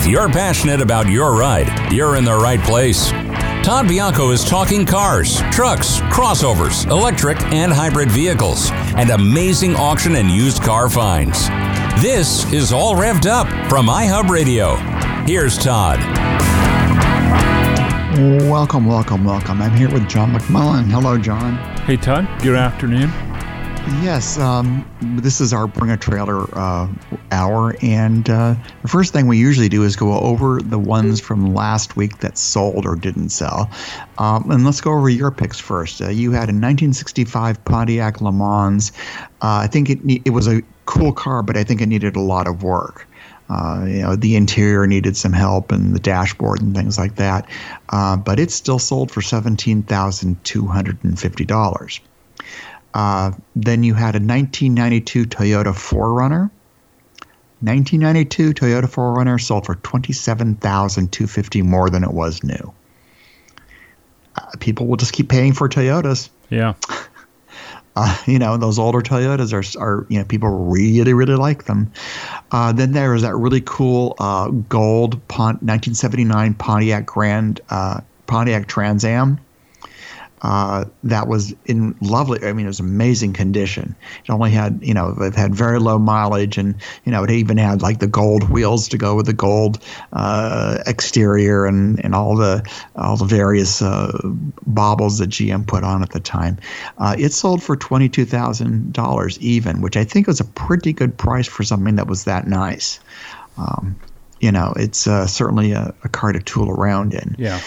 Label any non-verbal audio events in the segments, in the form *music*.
If you're passionate about your ride, you're in the right place. Todd Bianco is talking cars, trucks, crossovers, electric and hybrid vehicles, and amazing auction and used car finds. This is All Revved Up from iHub Radio. Here's Todd. Welcome, welcome, welcome. I'm here with John McMullen. Hello, John. Hey, Todd. Good afternoon. Yes, um, this is our Bring a Trailer uh, hour. And uh, the first thing we usually do is go over the ones mm. from last week that sold or didn't sell. Um, and let's go over your picks first. Uh, you had a 1965 Pontiac Le Mans. Uh, I think it, it was a cool car, but I think it needed a lot of work. Uh, you know, the interior needed some help and the dashboard and things like that. Uh, but it still sold for $17,250. Uh, then you had a 1992 Toyota 4Runner. 1992 Toyota 4Runner sold for 27,250 more than it was new. Uh, people will just keep paying for Toyotas. Yeah. *laughs* Uh, you know, those older Toyotas are, are, you know, people really, really like them. Uh, then there was that really cool uh, gold Pont- 1979 Pontiac Grand uh, Pontiac Trans Am. Uh, that was in lovely. I mean, it was amazing condition. It only had, you know, it had very low mileage, and you know, it even had like the gold wheels to go with the gold uh, exterior and, and all the all the various uh, baubles that GM put on at the time. Uh, it sold for twenty two thousand dollars even, which I think was a pretty good price for something that was that nice. Um, you know, it's uh, certainly a, a, car to tool around in. Yeah.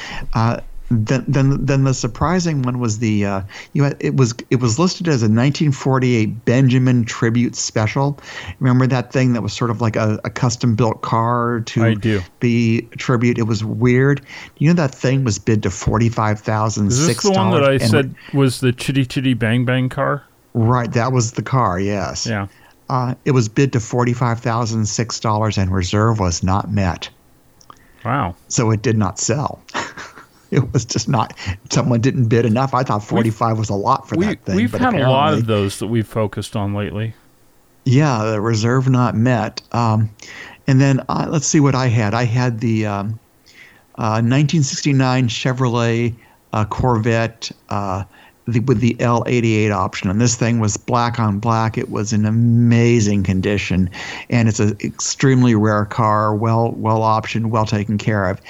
Then, then, then the surprising one was the uh, you had, it was it was listed as a 1948 Benjamin Tribute Special. Remember that thing that was sort of like a, a custom built car to be tribute. It was weird. You know that thing was bid to forty five thousand six. Is this the one that I said was the Chitty Chitty Bang Bang car? Right, that was the car. Yes. Yeah. Uh, it was bid to forty five thousand six dollars, and reserve was not met. Wow. So it did not sell. *laughs* *laughs* it was just not someone didn't bid enough. I thought 45 was a lot for we, that thing. We've had a lot of those that we've focused on lately. Yeah, the reserve not met. Um, and then uh, let's see what I had. I had the um, uh, 1969 Chevrolet uh, Corvette uh, the, with the L88 option. And this thing was black on black. It was in amazing condition, and it's an extremely rare car, well well optioned, well taken care of.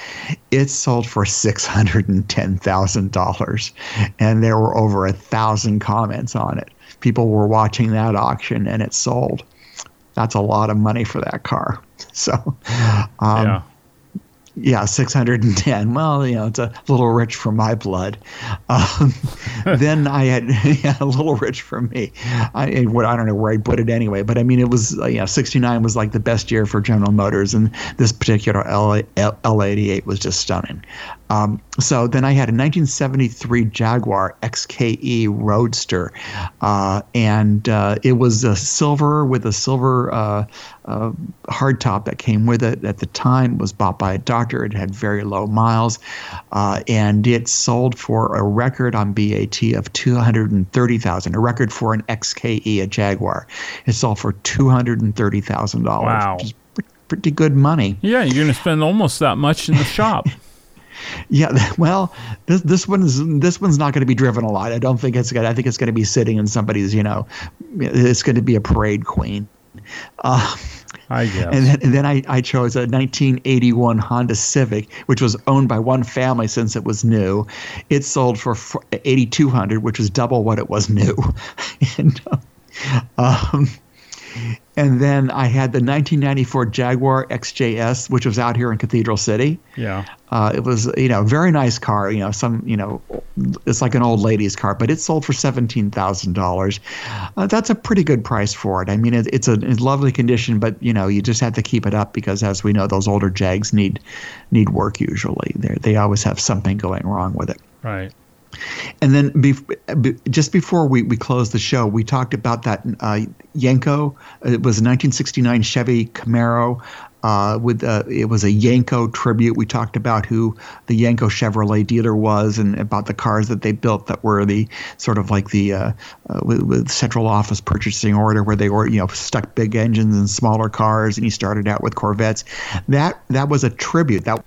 It sold for six hundred and ten thousand dollars, and there were over a thousand comments on it. People were watching that auction, and it sold. That's a lot of money for that car. *laughs* So, um, yeah yeah, 610. Well, you know, it's a little rich for my blood. Um, *laughs* then I had, *laughs* yeah, a little rich for me. I, what, I don't know where I put it anyway, but I mean, it was, uh, yeah, 69 was like the best year for General Motors, and this particular L, L, L88 was just stunning. Um, so then I had a 1973 Jaguar XKE Roadster, uh, and uh, it was a silver with a silver uh, uh, hardtop that came with it. At the time, was bought by a doctor. It had very low miles, uh, and it sold for a record on BAT of 230,000. A record for an XKE, a Jaguar. It sold for 230,000 dollars. Wow. Which is pretty good money. Yeah, you're going to spend almost that much in the shop. *laughs* Yeah, *laughs* well, this this one's this one's not going to be driven a lot. I don't think it's going. I think it's going to be sitting in somebody's. You know, it's going to be a parade queen. Uh, I guess. And then, and then I, I chose a 1981 Honda Civic, which was owned by one family since it was new. It sold for 8,200, which was double what it was new. *laughs* and, um, and then I had the 1994 Jaguar XJS, which was out here in Cathedral City. Yeah. Uh, it was, you know, very nice car. You know, some, you know, it's like an old lady's car, but it sold for seventeen thousand uh, dollars. That's a pretty good price for it. I mean, it, it's a it's lovely condition, but you know, you just have to keep it up because, as we know, those older Jags need need work usually. They they always have something going wrong with it. Right. And then be, be, just before we, we closed the show, we talked about that uh, Yenko. It was a 1969 Chevy Camaro uh, with uh, it was a Yenko tribute. We talked about who the Yenko Chevrolet dealer was and about the cars that they built that were the sort of like the uh, uh, with, with, central office purchasing order where they were you know stuck big engines in smaller cars and he started out with Corvettes. That that was a tribute. That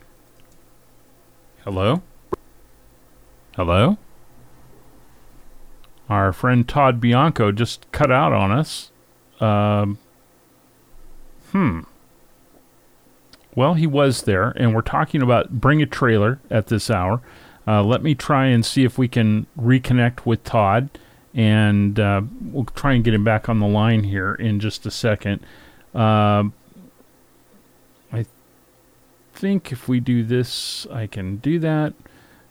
hello, hello. Our friend Todd Bianco just cut out on us. Um, hmm. Well, he was there, and we're talking about bring a trailer at this hour. Uh, let me try and see if we can reconnect with Todd, and uh, we'll try and get him back on the line here in just a second. Uh, I think if we do this, I can do that.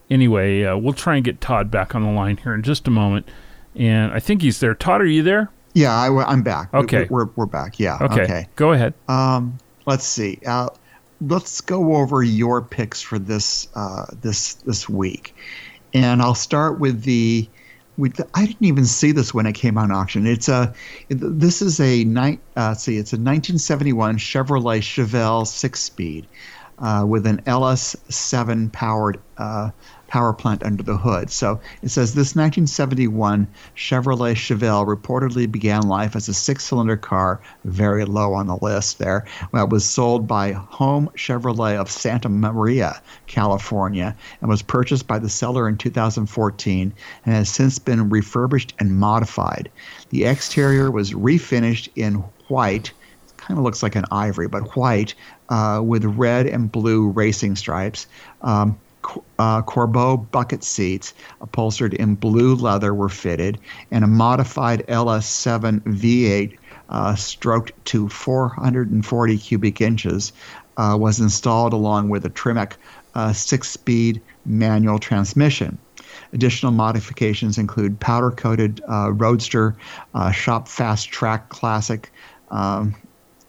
Anyway, uh, we'll try and get Todd back on the line here in just a moment and I think he's there. Todd, are you there? Yeah, I, am back. Okay, we, are we're back. Yeah. Okay. okay. Go ahead. Um, let's see. Uh, let's go over your picks for this uh, this this week, and I'll start with the. With the, I didn't even see this when it came on auction. It's a this is a night. Uh, see, it's a 1971 Chevrolet Chevelle six speed uh, with an LS7 powered uh, power plant under the hood. So it says this 1971 Chevrolet Chevelle reportedly began life as a six cylinder car, very low on the list there. Well, it was sold by Home Chevrolet of Santa Maria, California, and was purchased by the seller in 2014 and has since been refurbished and modified. The exterior was refinished in white kind of looks like an ivory, but white uh, with red and blue racing stripes. Um, uh, Corbeau bucket seats upholstered in blue leather were fitted, and a modified LS7 V8 uh, stroked to 440 cubic inches uh, was installed along with a Tremec uh, six speed manual transmission. Additional modifications include powder coated uh, Roadster, uh, Shop Fast Track Classic, um,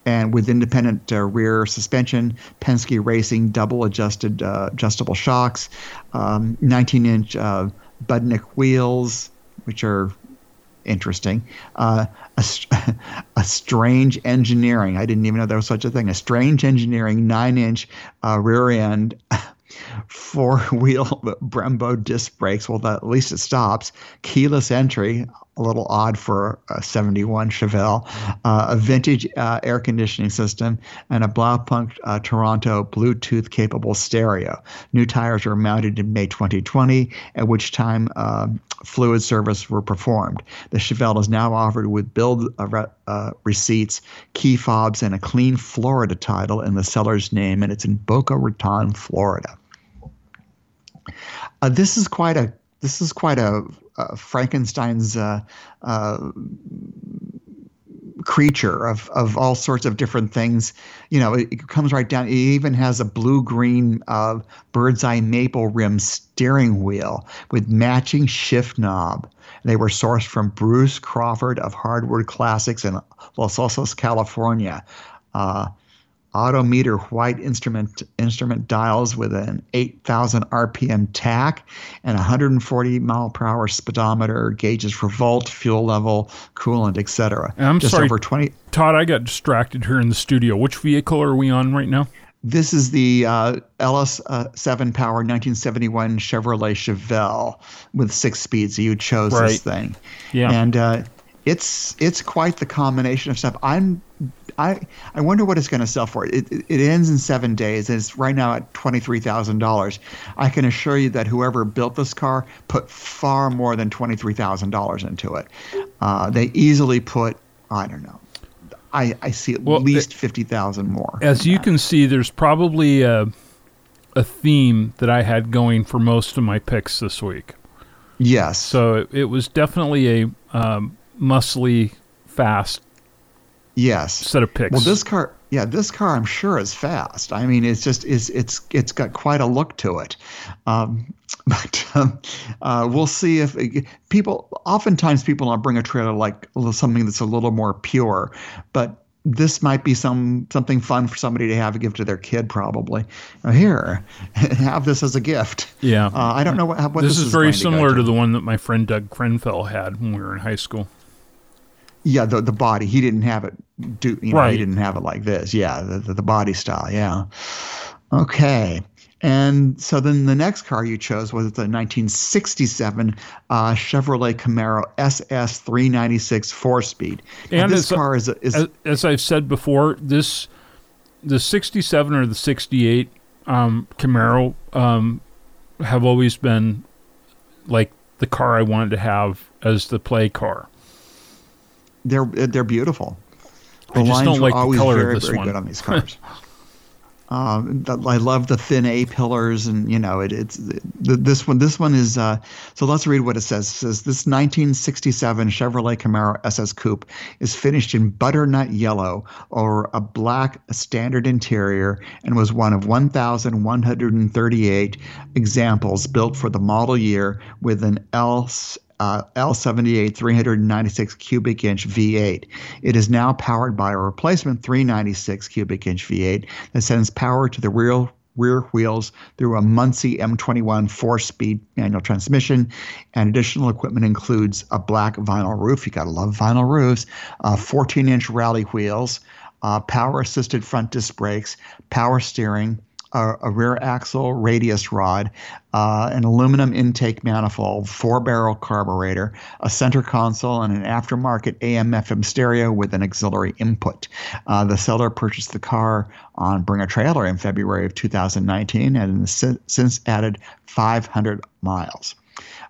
and with independent uh, rear suspension, Penske Racing double adjusted uh, adjustable shocks, um, 19 inch uh, Budnik wheels, which are interesting. Uh, a, *laughs* a, strange engineering. I didn't even know there was such a thing. A strange engineering nine inch uh, rear end. *laughs* Four wheel *laughs* Brembo disc brakes. Well, at least it stops. Keyless entry a little odd for a 71 Chevelle, uh, a vintage uh, air conditioning system, and a Blaupunkt uh, Toronto Bluetooth capable stereo. New tires were mounted in May 2020, at which time um, fluid service were performed. The Chevelle is now offered with build uh, uh, receipts, key fobs, and a clean Florida title in the seller's name, and it's in Boca Raton, Florida. Uh, this is quite a this is quite a Frankenstein's uh, uh, creature of, of all sorts of different things. You know, it, it comes right down. It even has a blue green uh, bird's eye maple rim steering wheel with matching shift knob. They were sourced from Bruce Crawford of Hardwood Classics in Los Osos, California. Uh, Autometer white instrument instrument dials with an 8,000 RPM tach and 140 mile per hour speedometer gauges for volt, fuel level, coolant, etc. I'm Just sorry, over 20. Todd, I got distracted here in the studio. Which vehicle are we on right now? This is the uh, LS7 power 1971 Chevrolet Chevelle with six speeds. You chose right. this thing, yeah, and uh, it's it's quite the combination of stuff. I'm I I wonder what it's going to sell for. It, it, it ends in seven days. And it's right now at twenty three thousand dollars. I can assure you that whoever built this car put far more than twenty three thousand dollars into it. Uh, they easily put I don't know. I, I see at well, least fifty thousand more. As you that. can see, there's probably a, a theme that I had going for most of my picks this week. Yes. So it, it was definitely a um, muscly, fast Yes. Set of picks. Well, this car, yeah, this car I'm sure is fast. I mean, it's just it's it's it's got quite a look to it. Um, *laughs* but um, uh, we'll see if it, people. Oftentimes, people don't bring a trailer like something that's a little more pure, but this might be some something fun for somebody to have to give to their kid probably here *laughs* have this as a gift yeah uh, i don't know what, what this, is. this is, is very similar to, to, the one that my friend doug krenfell had when we were in high school Yeah, the the body. He didn't have it. Do you know? Right. He didn't have it like this. Yeah, the, the, the body style. Yeah. Okay. And so then the next car you chose was the 1967 uh, Chevrolet Camaro SS 396 four speed. And this it's a- car is, is as, as I've said before, this the '67 or the '68 um, Camaro um, have always been like the car I wanted to have as the play car. They're they're beautiful. I just don't were like the always color of very, this very one. good on these cars. *laughs* um, the- I love the thin A pillars, and you know it, it's the, this one. This one is uh, so. Let's read what it says. It says this 1967 Chevrolet Camaro SS Coupe is finished in butternut yellow or a black standard interior and was one of 1,138 examples built for the model year with an L uh, L78 396 cubic inch V8. It is now powered by a replacement 396 cubic inch V8 that sends power to the rear rear wheels through a Muncie M21 four-speed manual transmission. And additional equipment includes a black vinyl roof. You gotta love vinyl roofs. Uh, 14-inch rally wheels, uh, power-assisted front disc brakes, power steering, a, a rear axle radius rod, uh, an aluminum intake manifold, four barrel carburetor, a center console, and an aftermarket AM FM stereo with an auxiliary input. Uh, the seller purchased the car on Bring a Trailer in February of 2019 and has si- since added 500 miles.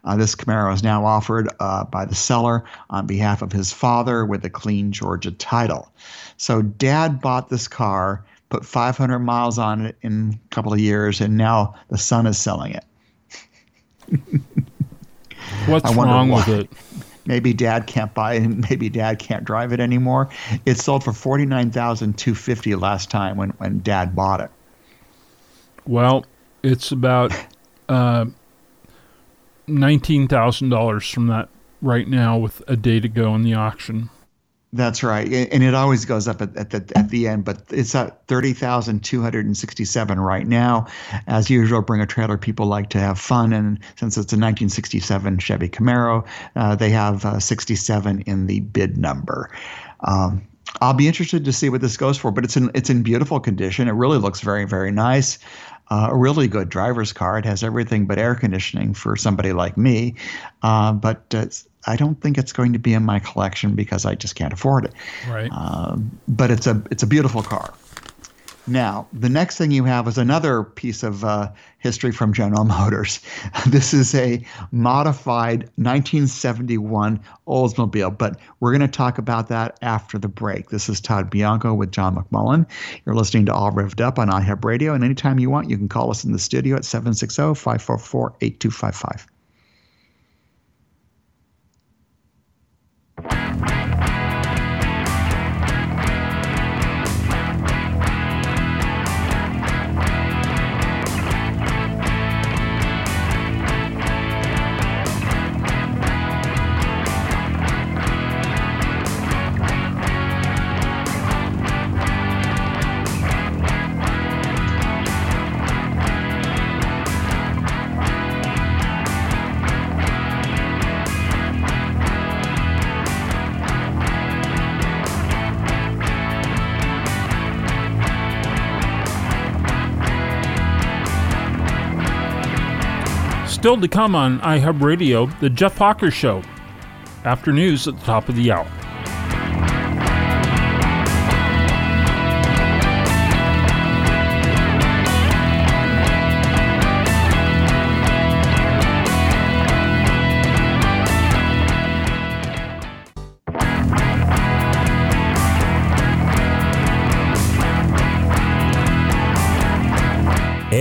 Uh, this Camaro is now offered uh, by the seller on behalf of his father with a clean Georgia title. So, dad bought this car, put 500 miles on it in a couple of years, and now the son is selling it. *laughs* What's wrong with it? *laughs* Maybe dad can't buy it, and maybe dad can't drive it anymore. It sold for 49250 last time when, when dad bought it. Well, it's about *laughs* uh, nineteen thousand dollars from that right now, with a day to go in the auction. That's right, and it always goes up at, at the at the end. But it's at thirty thousand two hundred and sixty-seven right now. As usual, bring a trailer. People like to have fun, and since it's a nineteen sixty-seven Chevy Camaro, uh, they have uh, sixty-seven in the bid number. Um, I'll be interested to see what this goes for, but it's in it's in beautiful condition. It really looks very very nice. Uh, a really good driver's car. It has everything but air conditioning for somebody like me, uh, but it's, I don't think it's going to be in my collection because I just can't afford it. Right. Um, but it's a it's a beautiful car. Now, the next thing you have is another piece of uh, history from General *laughs* Motors. This is a modified 1971 Oldsmobile, but we're going to talk about that after the break. This is Todd Bianco with John McMullen. You're listening to All Revved Up on iHub Radio, and anytime you want, you can call us in the studio at 760 544 8255. Thank you. Still to come on iHub Radio, the Jeff Hawker Show. After news at the top of the hour.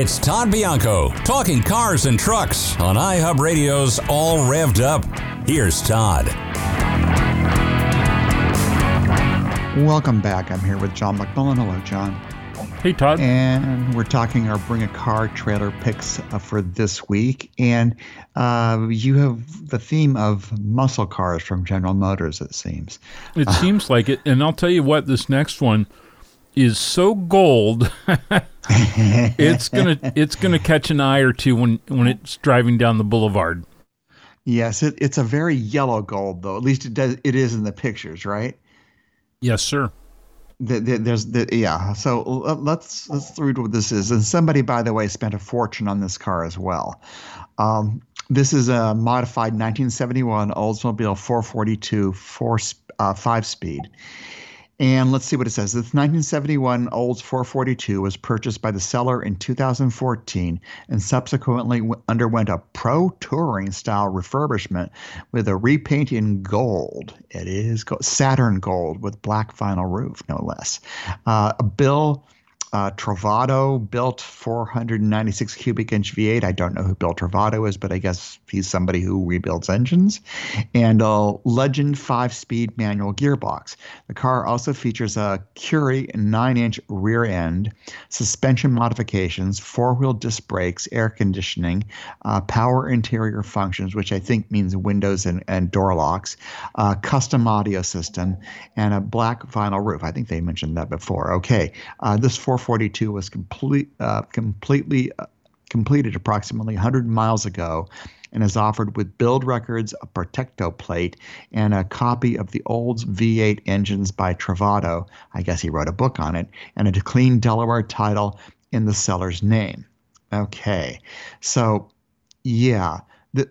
It's Todd Bianco talking cars and trucks on iHub Radio's All Revved Up. Here's Todd. Welcome back. I'm here with John McMullen. Hello, John. Hey, Todd. And we're talking our Bring a Car trailer picks uh, for this week. And uh, you have the theme of muscle cars from General Motors, it seems. It seems like it, and I'll tell you what. This next one is so gold. *laughs* it's gonna it's gonna catch an eye or two when when it's driving down the boulevard. Yes, it, it's a very yellow gold though. At least it does. It is in the pictures, right? Yes, sir. The, the, there's the yeah. So let's let's read what this is. And somebody, by the way, spent a fortune on this car as well. Um, this is a modified 1971 Oldsmobile 442 four uh, five speed. And let's see what it says. This 1971 Olds 442 was purchased by the seller in 2014 and subsequently underwent a pro touring style refurbishment with a repaint in gold. It is Saturn gold with black vinyl roof, no less. Uh, a bill uh, Travato built 496 cubic inch V8. I don't know who Bill Travato is, but I guess he's somebody who rebuilds engines. And a Legend 5 speed manual gearbox. The car also features a Currie 9 inch rear end, suspension modifications, four wheel disc brakes, air conditioning, uh, power interior functions, which I think means windows and, and door locks, uh, custom audio system, and a black vinyl roof. I think they mentioned that before. Okay. Uh, this 4 442 was complete, uh, completely uh, completed approximately 100 miles ago and is offered with build records, a Protecto plate, and a copy of the old V8 engines by Travato. I guess he wrote a book on it, and a clean Delaware title in the seller's name. Okay, so yeah,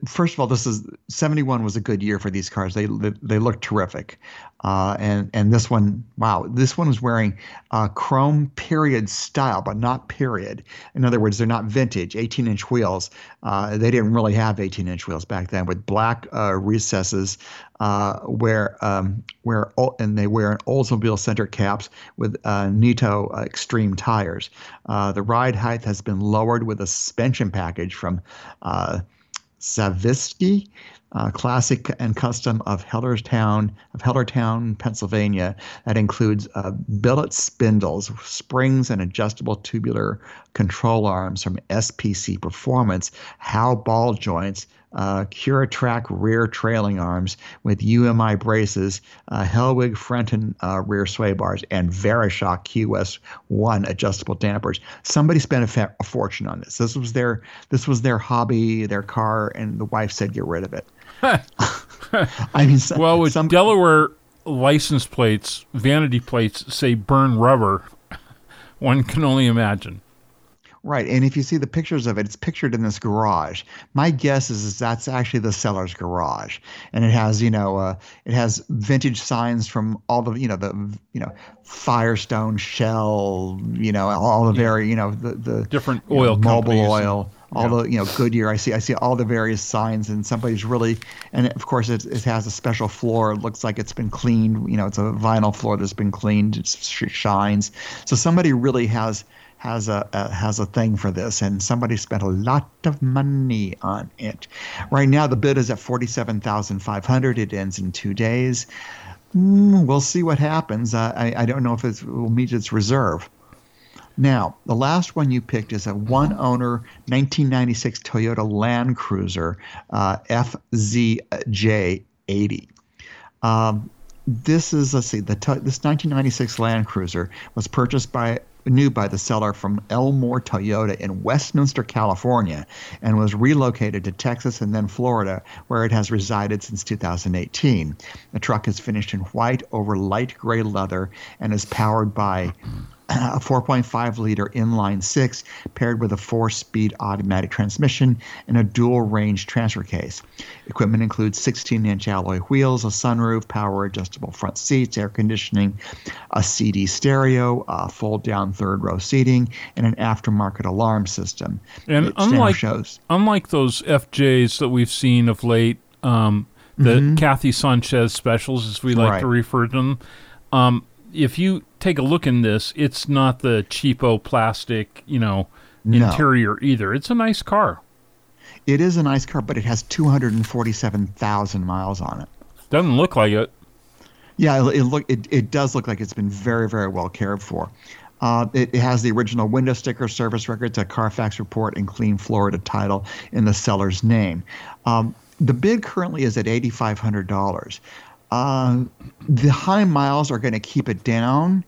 first of all, this is 71 was a good year for these cars. They, they look terrific, uh, and and this one, wow, this one was wearing uh, chrome period style, but not period. In other words, they're not vintage 18 inch wheels. Uh, they didn't really have 18 inch wheels back then with black uh, recesses, uh, where um, where and they wear an Oldsmobile center caps with uh, Nitto Extreme tires. the ride height has been lowered with a suspension package from Savitske, uh, classic and custom of Hellertown, of Hellertown, Pennsylvania. That includes uh, billet spindles, springs, and adjustable tubular control arms from SPC Performance, Howe ball joints, uh, Curatrac rear trailing arms with UMI braces, uh, Hellwig Frenton uh, rear sway bars, and VariShock QS1 adjustable dampers. Somebody spent a, fa- a, fortune on this. This was their this was their hobby, their car, and the wife said, "Get rid of it." *laughs* I mean, some, well, with some, Delaware license plates, vanity plates say "burn rubber." *laughs* One can only imagine. Right, and if you see the pictures of it, it's pictured in this garage. My guess is, is that's actually the seller's garage, and it has you know uh, it has vintage signs from all the you know the you know Firestone, Shell, you know all the very you know the the different oil know, Mobil oil. All yeah. the you know Goodyear, I see I see all the various signs, and somebody's really, and of course it, it has a special floor. It looks like it's been cleaned. You know, it's a vinyl floor that's been cleaned. It shines. So somebody really has has a, a, has a thing for this, and somebody spent a lot of money on it. Right now, the bid is at forty seven thousand five hundred. It ends in two days. Mm, we'll see what happens. Uh, I, I don't know if it will meet its reserve. Now, the last one you picked is a one owner 1996 Toyota Land Cruiser uh, FZJ80. Um, this is, let's see, the, this 1996 Land Cruiser was purchased by new by the seller from Elmore Toyota in Westminster, California, and was relocated to Texas and then Florida, where it has resided since 2018. The truck is finished in white over light gray leather and is powered by a 4.5 liter inline six paired with a four speed automatic transmission and a dual range transfer case. Equipment includes 16 inch alloy wheels, a sunroof, power adjustable front seats, air conditioning, a CD stereo, a fold down third row seating, and an aftermarket alarm system. And unlike, shows. unlike those FJs that we've seen of late, um, the mm-hmm. Kathy Sanchez specials, as we like right. to refer to them, um, if you take a look in this, it's not the cheapo plastic, you know, no. interior either. It's a nice car. It is a nice car, but it has 247,000 miles on it. Doesn't look like it. Yeah, it, it look it, it does look like it's been very very well cared for. Uh, it, it, has the original window sticker, service records, a Carfax report, and clean Florida title in the seller's name. Um, the bid currently is at eighty five hundred dollars. Uh, the high miles are going to keep it down,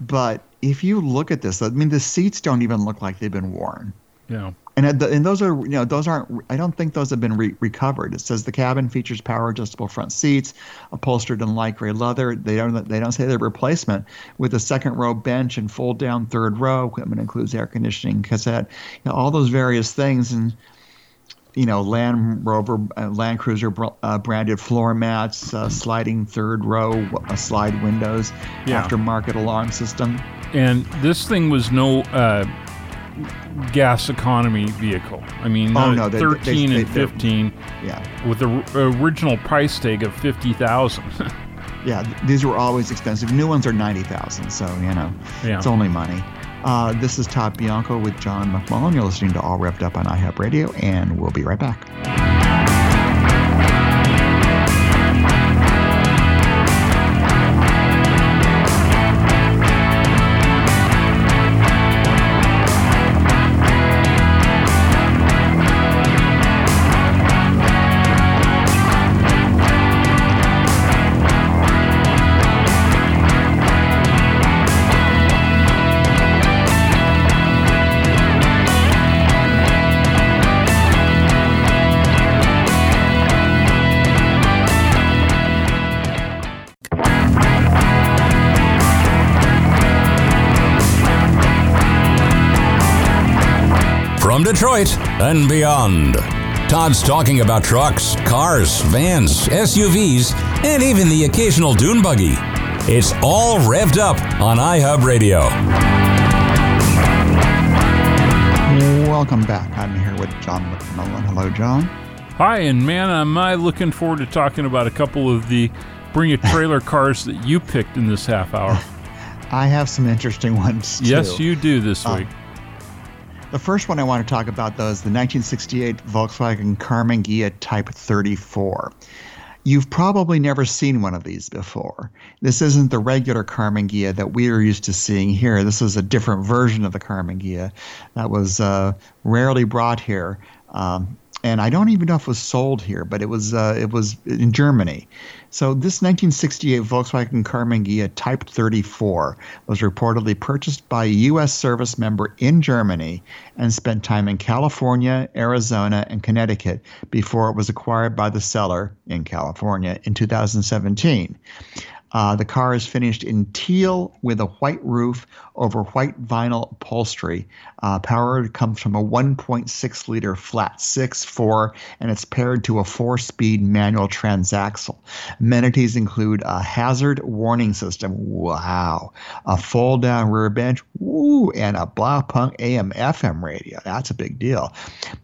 but if you look at this, I mean, the seats don't even look like they've been worn. Yeah. And, and those are you know those aren't I don't think those have been re- recovered. It says the cabin features power adjustable front seats, upholstered in light gray leather. They don't they don't say they're replacement with a second row bench and fold down third row. Equipment includes air conditioning, cassette, you know, all those various things and you know, Land Rover, uh, Land Cruiser uh, branded floor mats, uh, sliding third row, uh, slide windows, yeah. aftermarket alarm system. And this thing was no uh, gas economy vehicle. I mean, oh, no, they, 13 they, they, and 15. Yeah. With the original price tag of 50,000. *laughs* yeah, these were always expensive. New ones are 90,000, so, you know, yeah. it's only money. Uh, this is Todd Bianco with John McMullen. You're listening to All Revved Up on iHub Radio, and we'll be right back. Detroit and beyond. Todd's talking about trucks, cars, vans, SUVs, and even the occasional dune buggy. It's all revved up on iHub Radio. Welcome back. I'm here with John McMullen. Hello, John. Hi, and man, am I looking forward to talking about a couple of the bring a trailer *laughs* cars that you picked in this half hour. I have some interesting ones. Too. Yes, you do this uh, week. The first one I want to talk about, though, is the 1968 Volkswagen Karmann Ghia Type 34. You've probably never seen one of these before. This isn't the regular Karmann Ghia that we are used to seeing here. This is a different version of the Karmann Ghia that was uh, rarely brought here. Um, and I don't even know if it was sold here, but it was uh, it was in Germany. So this 1968 Volkswagen Karmann Ghia Type 34 was reportedly purchased by a U.S. service member in Germany and spent time in California, Arizona, and Connecticut before it was acquired by the seller in California in 2017. Uh, the car is finished in teal with a white roof over white vinyl upholstery. Uh, power comes from a 1.6 liter flat six four, and it's paired to a four speed manual transaxle. Amenities include a hazard warning system, wow, a fold down rear bench, woo, and a Blaupunkt AM FM radio. That's a big deal.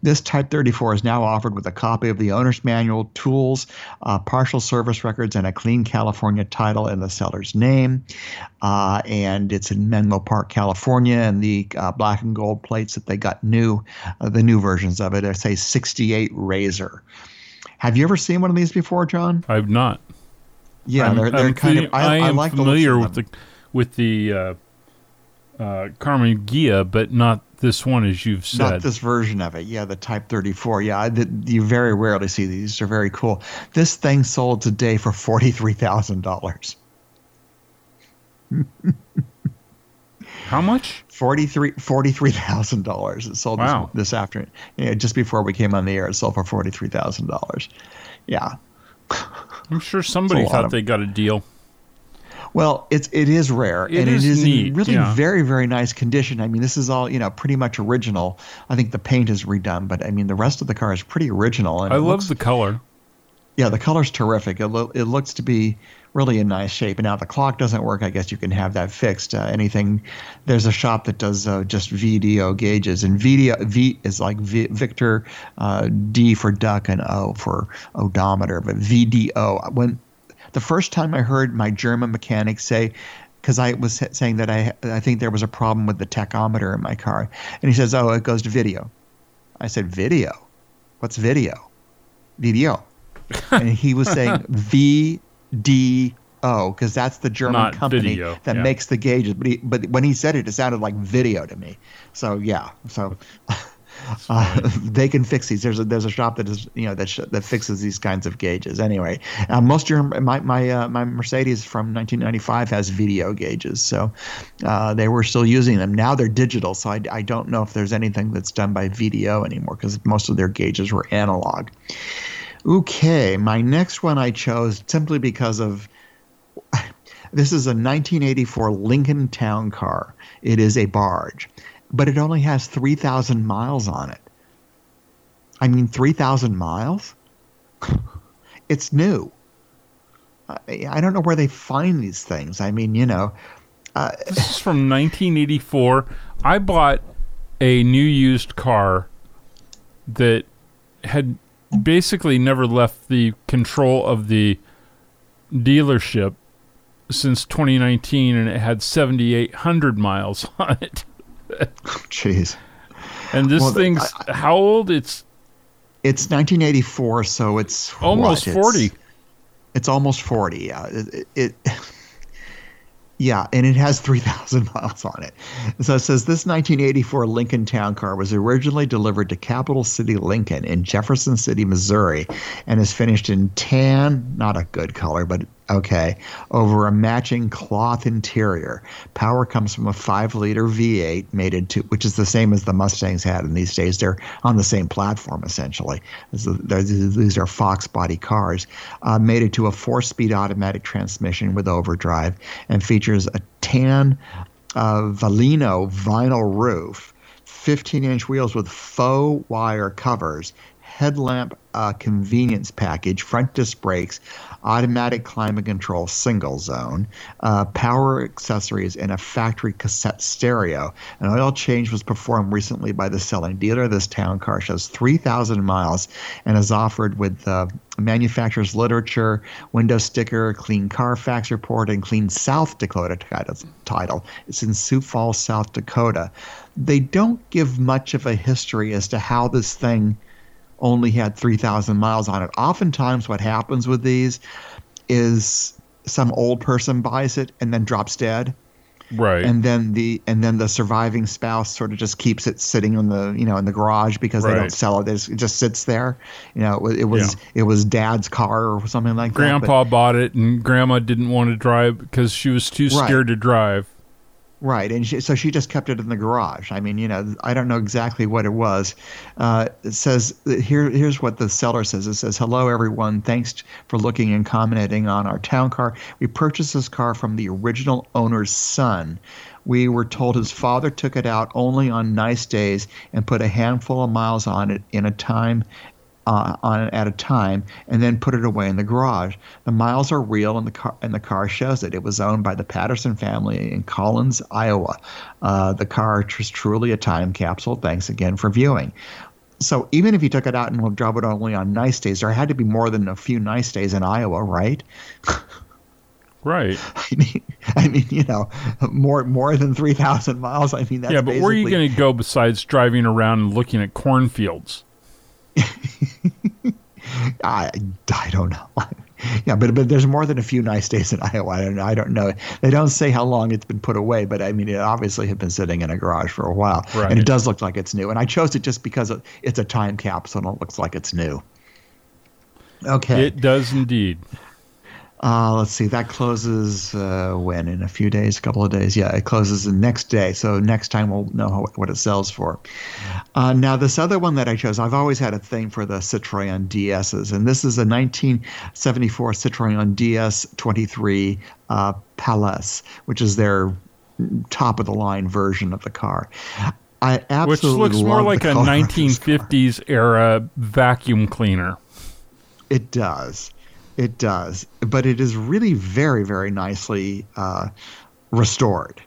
This Type 34 is now offered with a copy of the owner's manual, tools, uh, partial service records, and a clean California title in the seller's name. Uh, and it's in Menlo Park, California, and the uh, black and gold plates that they got new, uh, the new versions of it, I say 68 Razor. Have you ever seen one of these before, John? I've not. Yeah, I'm, they're, they're kind of. I, I, am like familiar with the with the uh, uh, Karmann Ghia, but not this one, as you've said. Not this version of it. Yeah, the Type 34. Yeah, I, the, you very rarely see these. Are very cool. This thing sold today for forty three thousand dollars. *laughs* How much? Forty-three forty-three thousand dollars. It sold wow. this, this afternoon. You know, just before we came on the air, it sold for forty three thousand dollars. Yeah. I'm sure somebody thought of, they got a deal. Well, it's it is rare, it and is it is neat, in really yeah. very very nice condition. I mean, this is all you know, pretty much original. I think the paint is redone, but I mean, the rest of the car is pretty original. And I love looks, the color. Yeah, the color's terrific. It, lo- it looks to be really in nice shape. And now the clock doesn't work. I guess you can have that fixed. Uh, anything. There's a shop that does uh, just VDO gauges, and VDO V is like v, Victor, uh, D for duck, and O for odometer. But VDO. When the first time I heard my German mechanic say because I was saying that I I think there was a problem with the tachometer in my car, and he says, "Oh, it goes to video." I said, "Video? What's video?" Video, *laughs* and he was saying VDO because that's the German Not company video, that yeah. makes the gauges. But he, but when he said it, it sounded like video to me. So yeah, so *laughs* Uh, they can fix these. There's a there's a shop that is you know that sh- that fixes these kinds of gauges. Anyway, uh, most your my my uh, my Mercedes from 1995 has video gauges, so uh, they were still using them. Now they're digital, so I, I don't know if there's anything that's done by video anymore because most of their gauges were analog. Okay, my next one I chose simply because of this is a 1984 Lincoln Town Car. It is a barge, but it only has 3,000 miles on it. I mean, 3,000 miles? *laughs* it's new. I, don't know where they find these things. I mean, you know. Uh, this is from 1984. I bought a new used car that had basically never left the control of the dealership since 2019 and it had 7800 miles *laughs* on it. Jeez. And this well, thing's I, I, how old? It's it's 1984, so it's almost what? 40. It's, it's, almost 40. Yeah. It, it *laughs* Yeah, and it has 3,000 *laughs* miles on it. So it says this 1984 Lincoln Town Car was originally delivered to Capital City Lincoln in Jefferson City, Missouri, and is finished in tan, not a good color, but okay, over a matching cloth interior. Power comes from a 5 liter V8 mated to, which is the same as the Mustangs had in these days. They're on the same platform essentially. These are Fox body cars, uh, mated to a 4 speed automatic transmission with overdrive and features a tan uh, Valino vinyl roof. 15 inch wheels with faux wire covers, headlamp uh, convenience package, front disc brakes, automatic climate control single zone, uh, power accessories, and a factory cassette stereo. An oil change was performed recently by the selling dealer. This town car shows 3,000 miles and is offered with uh, manufacturer's literature, window sticker, clean Carfax report, and clean South Dakota title. It's in Sioux Falls, South Dakota. They don't give much of a history as to how this thing only had 3,000 miles on it. Oftentimes, what happens with these is some old person buys it and then drops dead. Right. And then the and then the surviving spouse sort of just keeps it sitting in the you know in the garage because right. they don't sell it. It just sits there. You know, it, it was yeah. it was dad's car or something like Grandpa that. Grandpa bought it and grandma didn't want to drive because she was too scared right. to drive. Right, and she, so she just kept it in the garage. I mean, you know, I don't know exactly what it was. Uh, it says here. Here's what the seller says. It says, "Hello, everyone. Thanks for looking and commenting on our town car. We purchased this car from the original owner's son. We were told his father took it out only on nice days and put a handful of miles on it in a time uh, on it at a time and then put it away in the garage. The miles are real, and the car and the car shows it. It was owned by the Patterson family in Collins, Iowa. Uh, the car is truly a time capsule. Thanks again for viewing. So even if you took it out and drove it only on nice days, there had to be more than a few nice days in Iowa, right? *laughs* Right. I mean, I mean, you know, more more than three thousand miles. I mean, that's yeah. But where are you going to go besides driving around and looking at cornfields? *laughs* I I don't know. *laughs* yeah, but but there's more than a few nice days in Iowa. I don't, I don't know. They don't say how long it's been put away, but I mean, it obviously had been sitting in a garage for a while, right. and it does look like it's new. And I chose it just because it's a time capsule and it looks like it's new. Okay, it does indeed. Uh, let's see, that closes uh, when? In a few days, a couple of days. Yeah, it closes the next day. So next time we'll know how, what it sells for. Uh, now, this other one that I chose, I've always had a thing for the Citroen DSs, and this is a 1974 Citroen DS 23 uh, Pallas, which is their top of the line version of the car. I absolutely Which looks more like a 1950s era vacuum cleaner. It does. It does, but it is really very, very nicely uh, restored.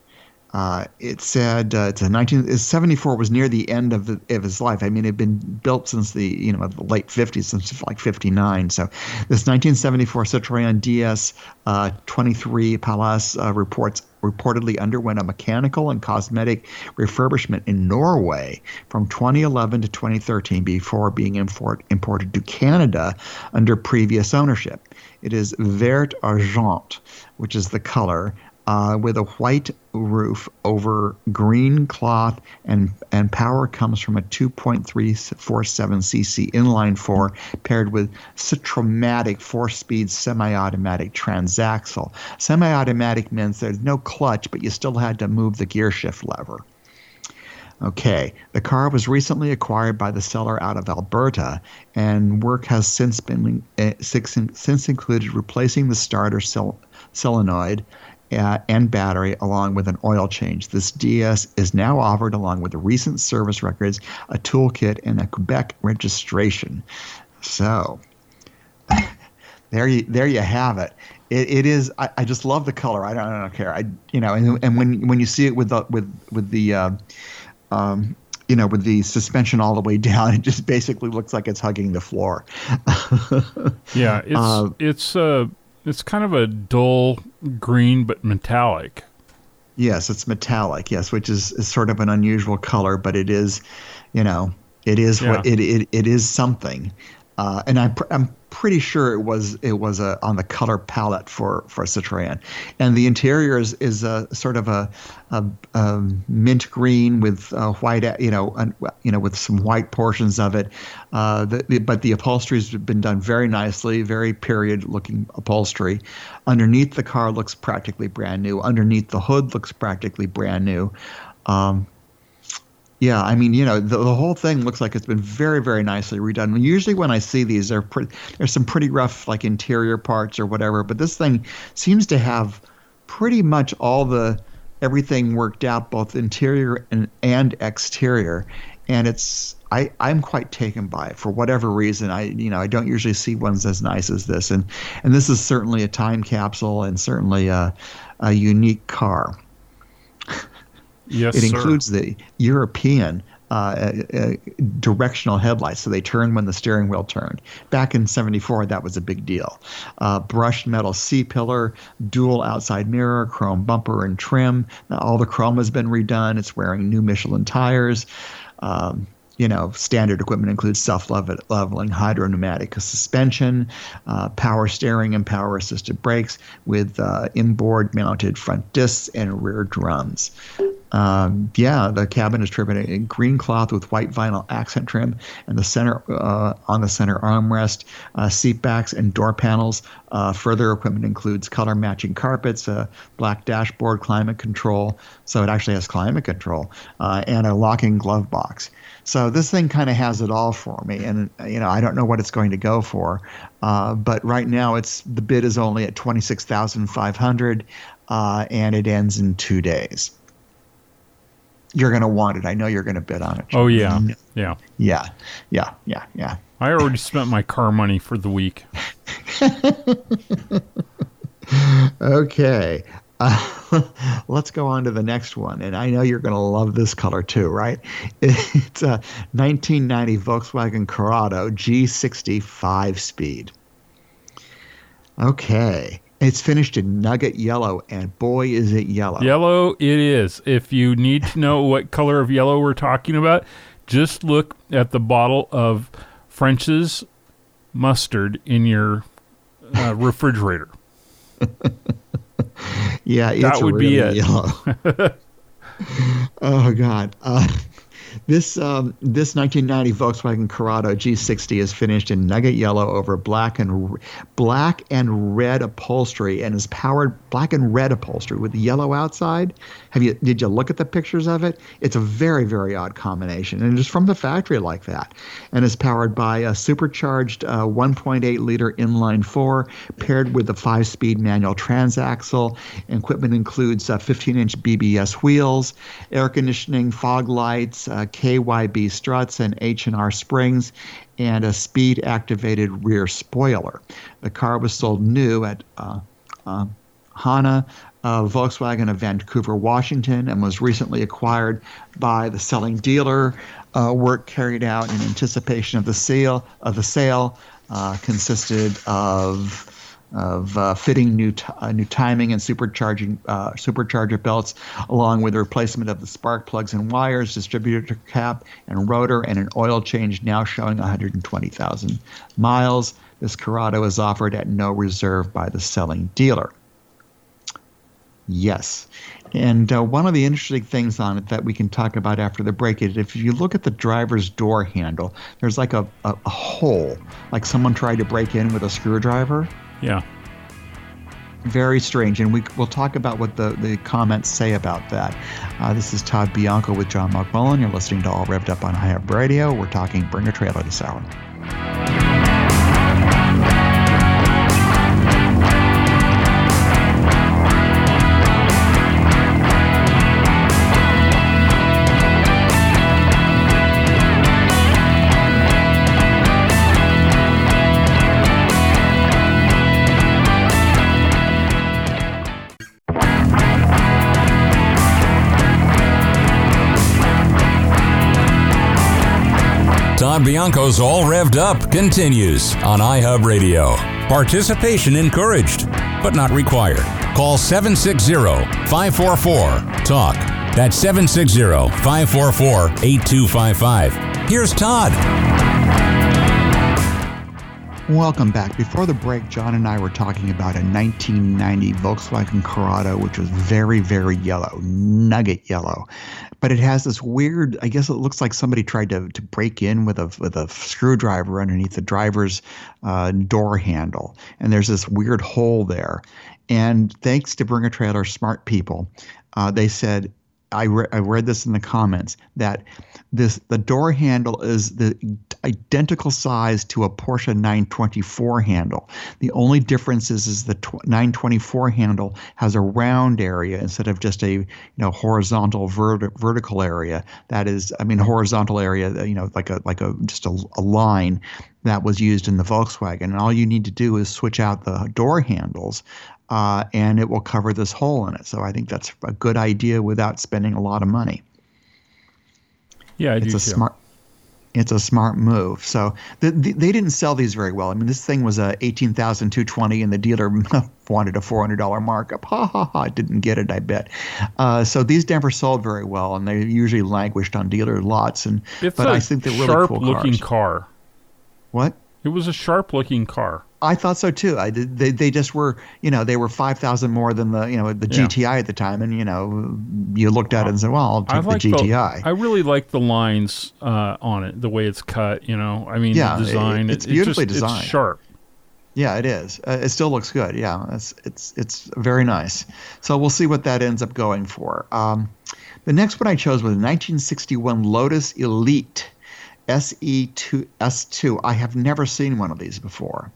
Uh, it said uh, it's a 1974 was near the end of, the, of his life. I mean, it had been built since the you know the late 50s, since like 59. So this 1974 Citroen DS uh, 23 Pallas uh, reports reportedly underwent a mechanical and cosmetic refurbishment in Norway from 2011 to 2013 before being import, imported to Canada under previous ownership. It is vert argent, which is the color, uh, with a white roof over green cloth, and and power comes from a 2.347 cc inline four paired with Citromatic four-speed semi-automatic transaxle. Semi-automatic means there's no clutch, but you still had to move the gear shift lever. Okay, the car was recently acquired by the seller out of Alberta, and work has since been uh, since included replacing the starter sol- solenoid and battery along with an oil change. This DS is now offered along with the recent service records, a toolkit, and a Quebec registration. So *laughs* there you there you have it. It, it is. I, I just love the color. I don't, I don't care. I you know, and, and when when you see it with the with with the uh, um, you know, with the suspension all the way *laughs* down, it just basically looks like it's hugging the floor. *laughs* yeah, it's uh, it's uh, it's kind of a dull green but metallic. Yes, it's metallic. Yes, which is, is sort of an unusual color, but it is, you know, it is yeah. what it, it it is something. Uh, and I'm, I'm pretty sure it was it was a, on the color palette for for Citroen, and the interior is is a sort of a, a, a mint green with uh, white you know you know with some white portions of it, uh, the, but the upholstery has been done very nicely, very period looking upholstery. Underneath the car looks practically brand new. Underneath the hood looks practically brand new. Um, yeah, I mean, you know, the, the whole thing looks like it's been very, very nicely redone. Usually, when I see these, they're there's some pretty rough, like interior parts or whatever. But this thing seems to have pretty much all the everything worked out, both interior and, and exterior. And it's I I'm quite taken by it for whatever reason. I you know I don't usually see ones as nice as this, and and this is certainly a time capsule and certainly a a unique car. Yes, it sir. includes the European uh, uh, directional headlights, so they turn when the steering wheel turned. Back in '74, that was a big deal. Uh, brushed metal C pillar, dual outside mirror, chrome bumper and trim. Now, all the chrome has been redone. It's wearing new Michelin tires. Um, you know, standard equipment includes self-leveling hydropneumatic suspension, uh, power steering, and power-assisted brakes with uh, inboard mounted front discs and rear drums. Um, yeah, the cabin is trimmed in green cloth with white vinyl accent trim, and the center uh, on the center armrest, uh, seat backs, and door panels. Uh, further equipment includes color matching carpets, a black dashboard, climate control. So it actually has climate control uh, and a locking glove box. So this thing kind of has it all for me, and you know I don't know what it's going to go for, uh, but right now it's the bid is only at twenty six thousand five hundred, uh, and it ends in two days you're going to want it. I know you're going to bid on it. Oh yeah, yeah, yeah, yeah, yeah, yeah. I already spent my car money for the week. *laughs* okay, uh, *laughs* let's go on to the next one. And I know you're going to love this color too, right? *laughs* It's a 1990 Volkswagen Corrado G60 five speed. Okay. It's finished in nugget yellow, and boy, is it yellow. Yellow it is. If you need to know what color of yellow we're talking about, just look at the bottle of French's mustard in your uh, refrigerator. *laughs* yeah, that would really be it. Yellow. *laughs* *laughs* oh God. Uh, this um, this 1990 Volkswagen Corrado G60 is finished in nugget yellow over black and black and red upholstery and is powered black and red upholstery with yellow outside. Have you did you look at the pictures of it? It's a very very odd combination and it's from the factory like that, and is powered by a supercharged uh, 1.8 liter inline four paired with a five speed manual transaxle. Equipment includes uh, 15 inch BBS wheels, air conditioning, fog lights. Uh, KYB struts and H&R springs, and a speed activated rear spoiler. The car was sold new at uh, uh, Hana uh, Volkswagen of Vancouver, Washington, and was recently acquired by the selling dealer. Uh, work carried out in anticipation of the sale of the sale uh, consisted of of uh, fitting new t- uh, new timing and supercharging uh, supercharger belts, along with the replacement of the spark plugs and wires, distributor cap and rotor, and an oil change now showing 120,000 miles. This Corrado is offered at no reserve by the selling dealer. Yes. And uh, one of the interesting things on it that we can talk about after the break is if you look at the driver's door handle, there's like a, a, a hole, like someone tried to break in with a screwdriver. Yeah. Very strange. And we, we'll talk about what the, the comments say about that. Uh, this is Todd Bianco with John McMullen. You're listening to All Revved Up on iHub Radio. We're talking Bring a Trailer this hour. Bianco's All Revved Up continues on iHub Radio. Participation encouraged, but not required. Call 760 544 TALK. That's 760 544 8255. Here's Todd. Welcome back. Before the break, John and I were talking about a 1990 Volkswagen Corrado, which was very, very yellow, nugget yellow but it has this weird. I guess it looks like somebody tried to, to break in with a with a screwdriver underneath the driver's uh, door handle, and there's this weird hole there. And thanks to Bring a Trailer smart people, uh, they said I, re- I read this in the comments that this the door handle is the identical size to a Porsche 924 handle. The only difference is, is the tw- 924 handle has a round area instead of just a you know horizontal vert- vertical area. That is, I mean, horizontal area, you know, like a like a just a, a line that was used in the Volkswagen. And all you need to do is switch out the door handles uh, and it will cover this hole in it. So I think that's a good idea without spending a lot of money. Yeah, I it's a too. smart. It's a smart move. So the, the, they didn't sell these very well. I mean, this thing was a eighteen thousand two twenty, and the dealer *laughs* wanted a four hundred dollar markup. Ha ha ha! Didn't get it, I bet. Uh, so these never sold very well, and they usually languished on dealer lots. And It's but I think they're really sharp cool looking cars. car. What? It was a sharp looking car. I thought so too. I did. They, they just were, you know, they were five thousand more than the, you know, the Yeah. GTI at the time, and you know, you looked at it and said, well, I'll take the GTI. I really like the lines uh, on it, the way it's cut. You know, I mean, Yeah, the design. it- it's it- beautifully just, designed. It's sharp. yeah, it is. Uh, it still looks good. Yeah, it's it's it's very nice. So we'll see what that ends up going for. Um, the next one I chose was a 1961 Lotus Elite SE2 S2. I have never seen one of these before.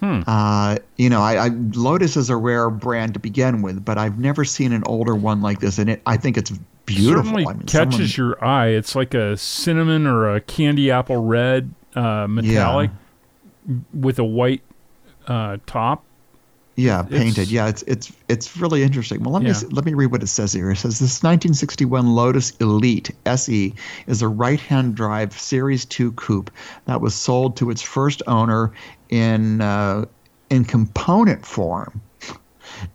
Hmm. Uh, you know, I, I Lotus is a rare brand to begin with, but I've never seen an older one like this, and it I think it's beautiful. Certainly I mean, catches someone- your eye. It's like a cinnamon or a candy apple red uh, metallic with a white uh, top. Yeah, It's- painted. Yeah, it's it's it's really interesting. Well, let me Yeah. s- let me read what it says here. It says this 1961 Lotus Elite SE is a right-hand drive Series 2 coupe that was sold to its first owner in uh, in component form.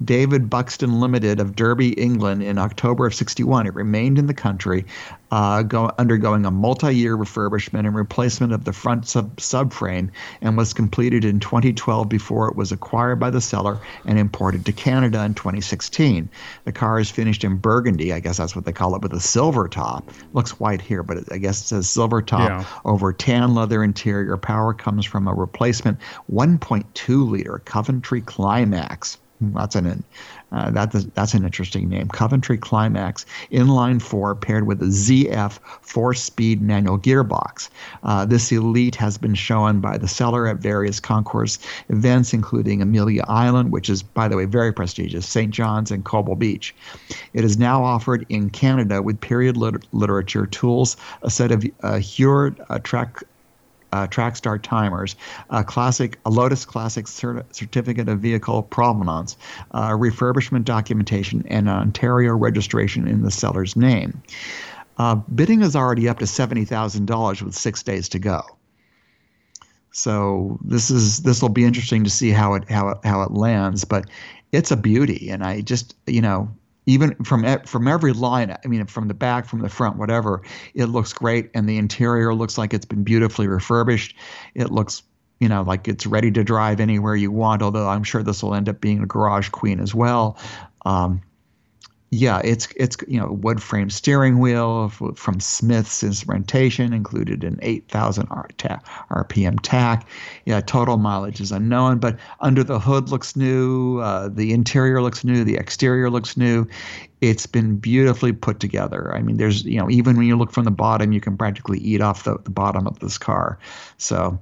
David Buxton Limited of Derby, England, in October of 61. It remained in the country, uh, go, undergoing a multi year refurbishment and replacement of the front sub- subframe and was completed in 2012 before it was acquired by the seller and imported to Canada in 2016. The car is finished in burgundy, I guess that's what they call it, with a silver top. Looks white here, but it, I guess it says silver top Yeah. over tan leather interior. Power comes from a replacement 1.2 liter Coventry Climax. Hmm, That's an uh, that's that's an interesting name. Coventry Climax inline four paired with a ZF four-speed manual gearbox. Uh, this Elite has been shown by the seller at various concourse events, including Amelia Island, which is, by the way, very prestigious, St. John's, and Cobble Beach. It is now offered in Canada with period lit- literature tools, a set of uh, Heuer uh, track uh, Trackstar timers, a classic, a Lotus Classic certi- certificate of vehicle provenance, uh, refurbishment documentation, and an Ontario registration in the seller's name. Uh, bidding is already up to seventy thousand dollars with six days to go. So this is this will be interesting to see how it how it how it lands, but it's a beauty, and I just you know even from from every line, I mean from the back, from the front, whatever, it looks great, and the interior looks like it's been beautifully refurbished. It looks you know, like it's ready to drive anywhere you want. Although I'm sure this will end up being a garage queen as well. Um, yeah, it's it's you know wood frame steering wheel from Smith's instrumentation, included an 8,000 RPM tach. Yeah, total mileage is unknown, but under the hood looks new. Uh, the interior looks new. The exterior looks new. It's been beautifully put together. I mean, there's you know even when you look from the bottom, you can practically eat off the, the bottom of this car. So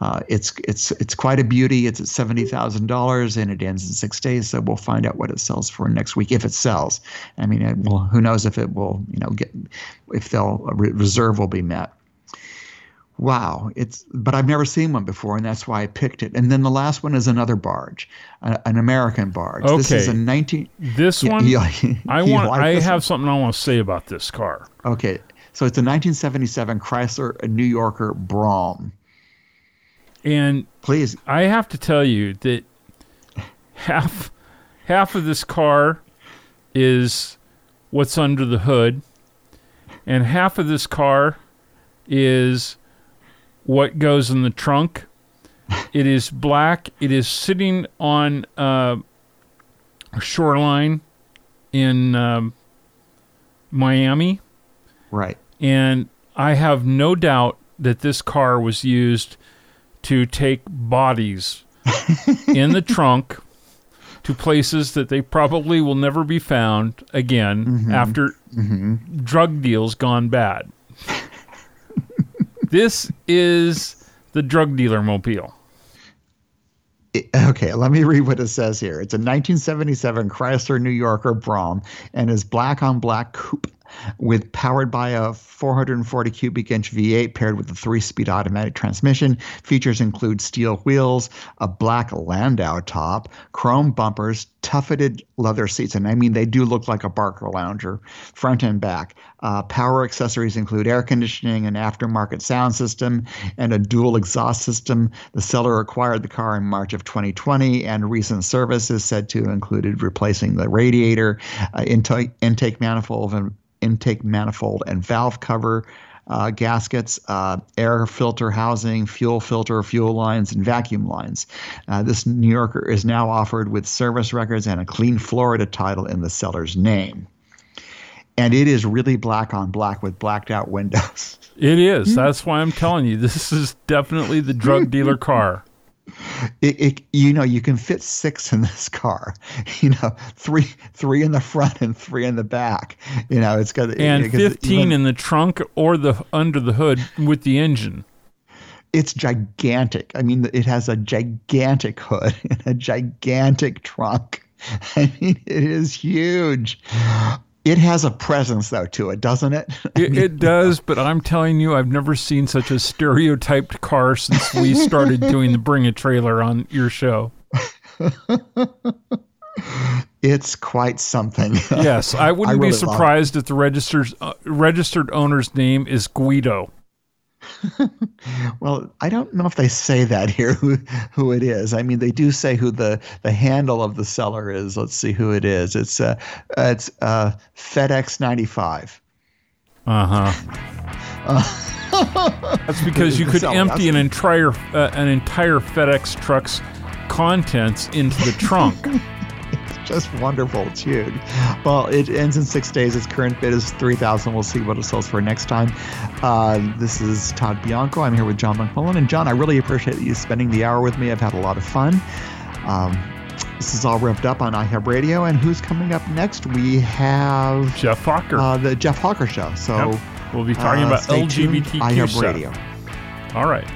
uh, it's it's it's quite a beauty. It's at seventy thousand dollars, and it ends in six days. So we'll find out what it sells for next week if it sells. I mean, it, well, who knows if it will? You know, get if they'll reserve will be met. Wow, it's but I've never seen one before, and that's why I picked it. And then the last one is another barge, an American barge. Okay. This is a nineteen. 19- this one, yeah, I *laughs* want. Like I have one? something I want to say about this car. Okay, so it's a 1977 Chrysler New Yorker Brougham. And please, I have to tell you that half half of this car is what's under the hood, and half of this car is what goes in the trunk. It is black. It is sitting on uh, a shoreline in um, Miami. Right. And I have no doubt that this car was used to take bodies *laughs* in the trunk to places that they probably will never be found again mm-hmm. after mm-hmm. drug deals gone bad. this is the drug dealer mobile. Okay, let me read what it says here. It's a 1977 Chrysler New Yorker Brougham and is black on black coupe with powered by a 440 cubic inch V8 paired with a three speed automatic transmission. Features include steel wheels, a black Landau top, chrome bumpers, tufted leather seats, and I mean they do look like a Barcalounger, front and back. Uh, power accessories include air conditioning, an aftermarket sound system, and a dual exhaust system. The seller acquired the car in March of 2020, and recent service is said to included replacing the radiator, uh, intake, intake manifold, and intake manifold and valve cover. Uh, gaskets, uh, air filter housing, fuel filter, fuel lines, and vacuum lines. Uh, this New Yorker is now offered with service records and a clean Florida title in the seller's name. And it is really black on black with blacked out windows. It is. That's why I'm telling you, this is definitely the drug dealer car. It, it, you know you can fit six in this car *laughs* you know three three in the front and three in the back. You know it's got and it, 15 even, in the trunk or the under the hood with the engine. It's gigantic. I mean it has a gigantic hood *laughs* and a gigantic trunk. *laughs* I mean it is huge it has a presence though to it, doesn't it? *laughs* it, it does, but I'm telling you, I've never seen such a stereotyped car since we started *laughs* doing the Bring a Trailer on your show. it's quite something. Yes, I *laughs* wouldn't I really be surprised if the registered uh, registered owner's name is Guido. *laughs* well, I don't know if they say that here who who it is. I mean, they do say who the the handle of the seller is. Let's see who it is. It's uh, it's uh, FedEx ninety five. Uh-huh. Uh *laughs* That's because you could empty an entire uh, an entire FedEx truck's contents into the trunk. *laughs* just wonderful. Huge. Well, it ends in six days. Its current bid is three thousand. We'll see what it sells for next time. Uh, this is Todd Bianco. I'm here with John McMullen, and John, I really appreciate you spending the hour with me. I've had a lot of fun. Um, this is All Revved Up on iHub Radio, and who's coming up next? We have Jeff Hawker, uh, the Jeff Hawker Show. So yep. we'll be talking uh, about LGBT iHub Radio. All right.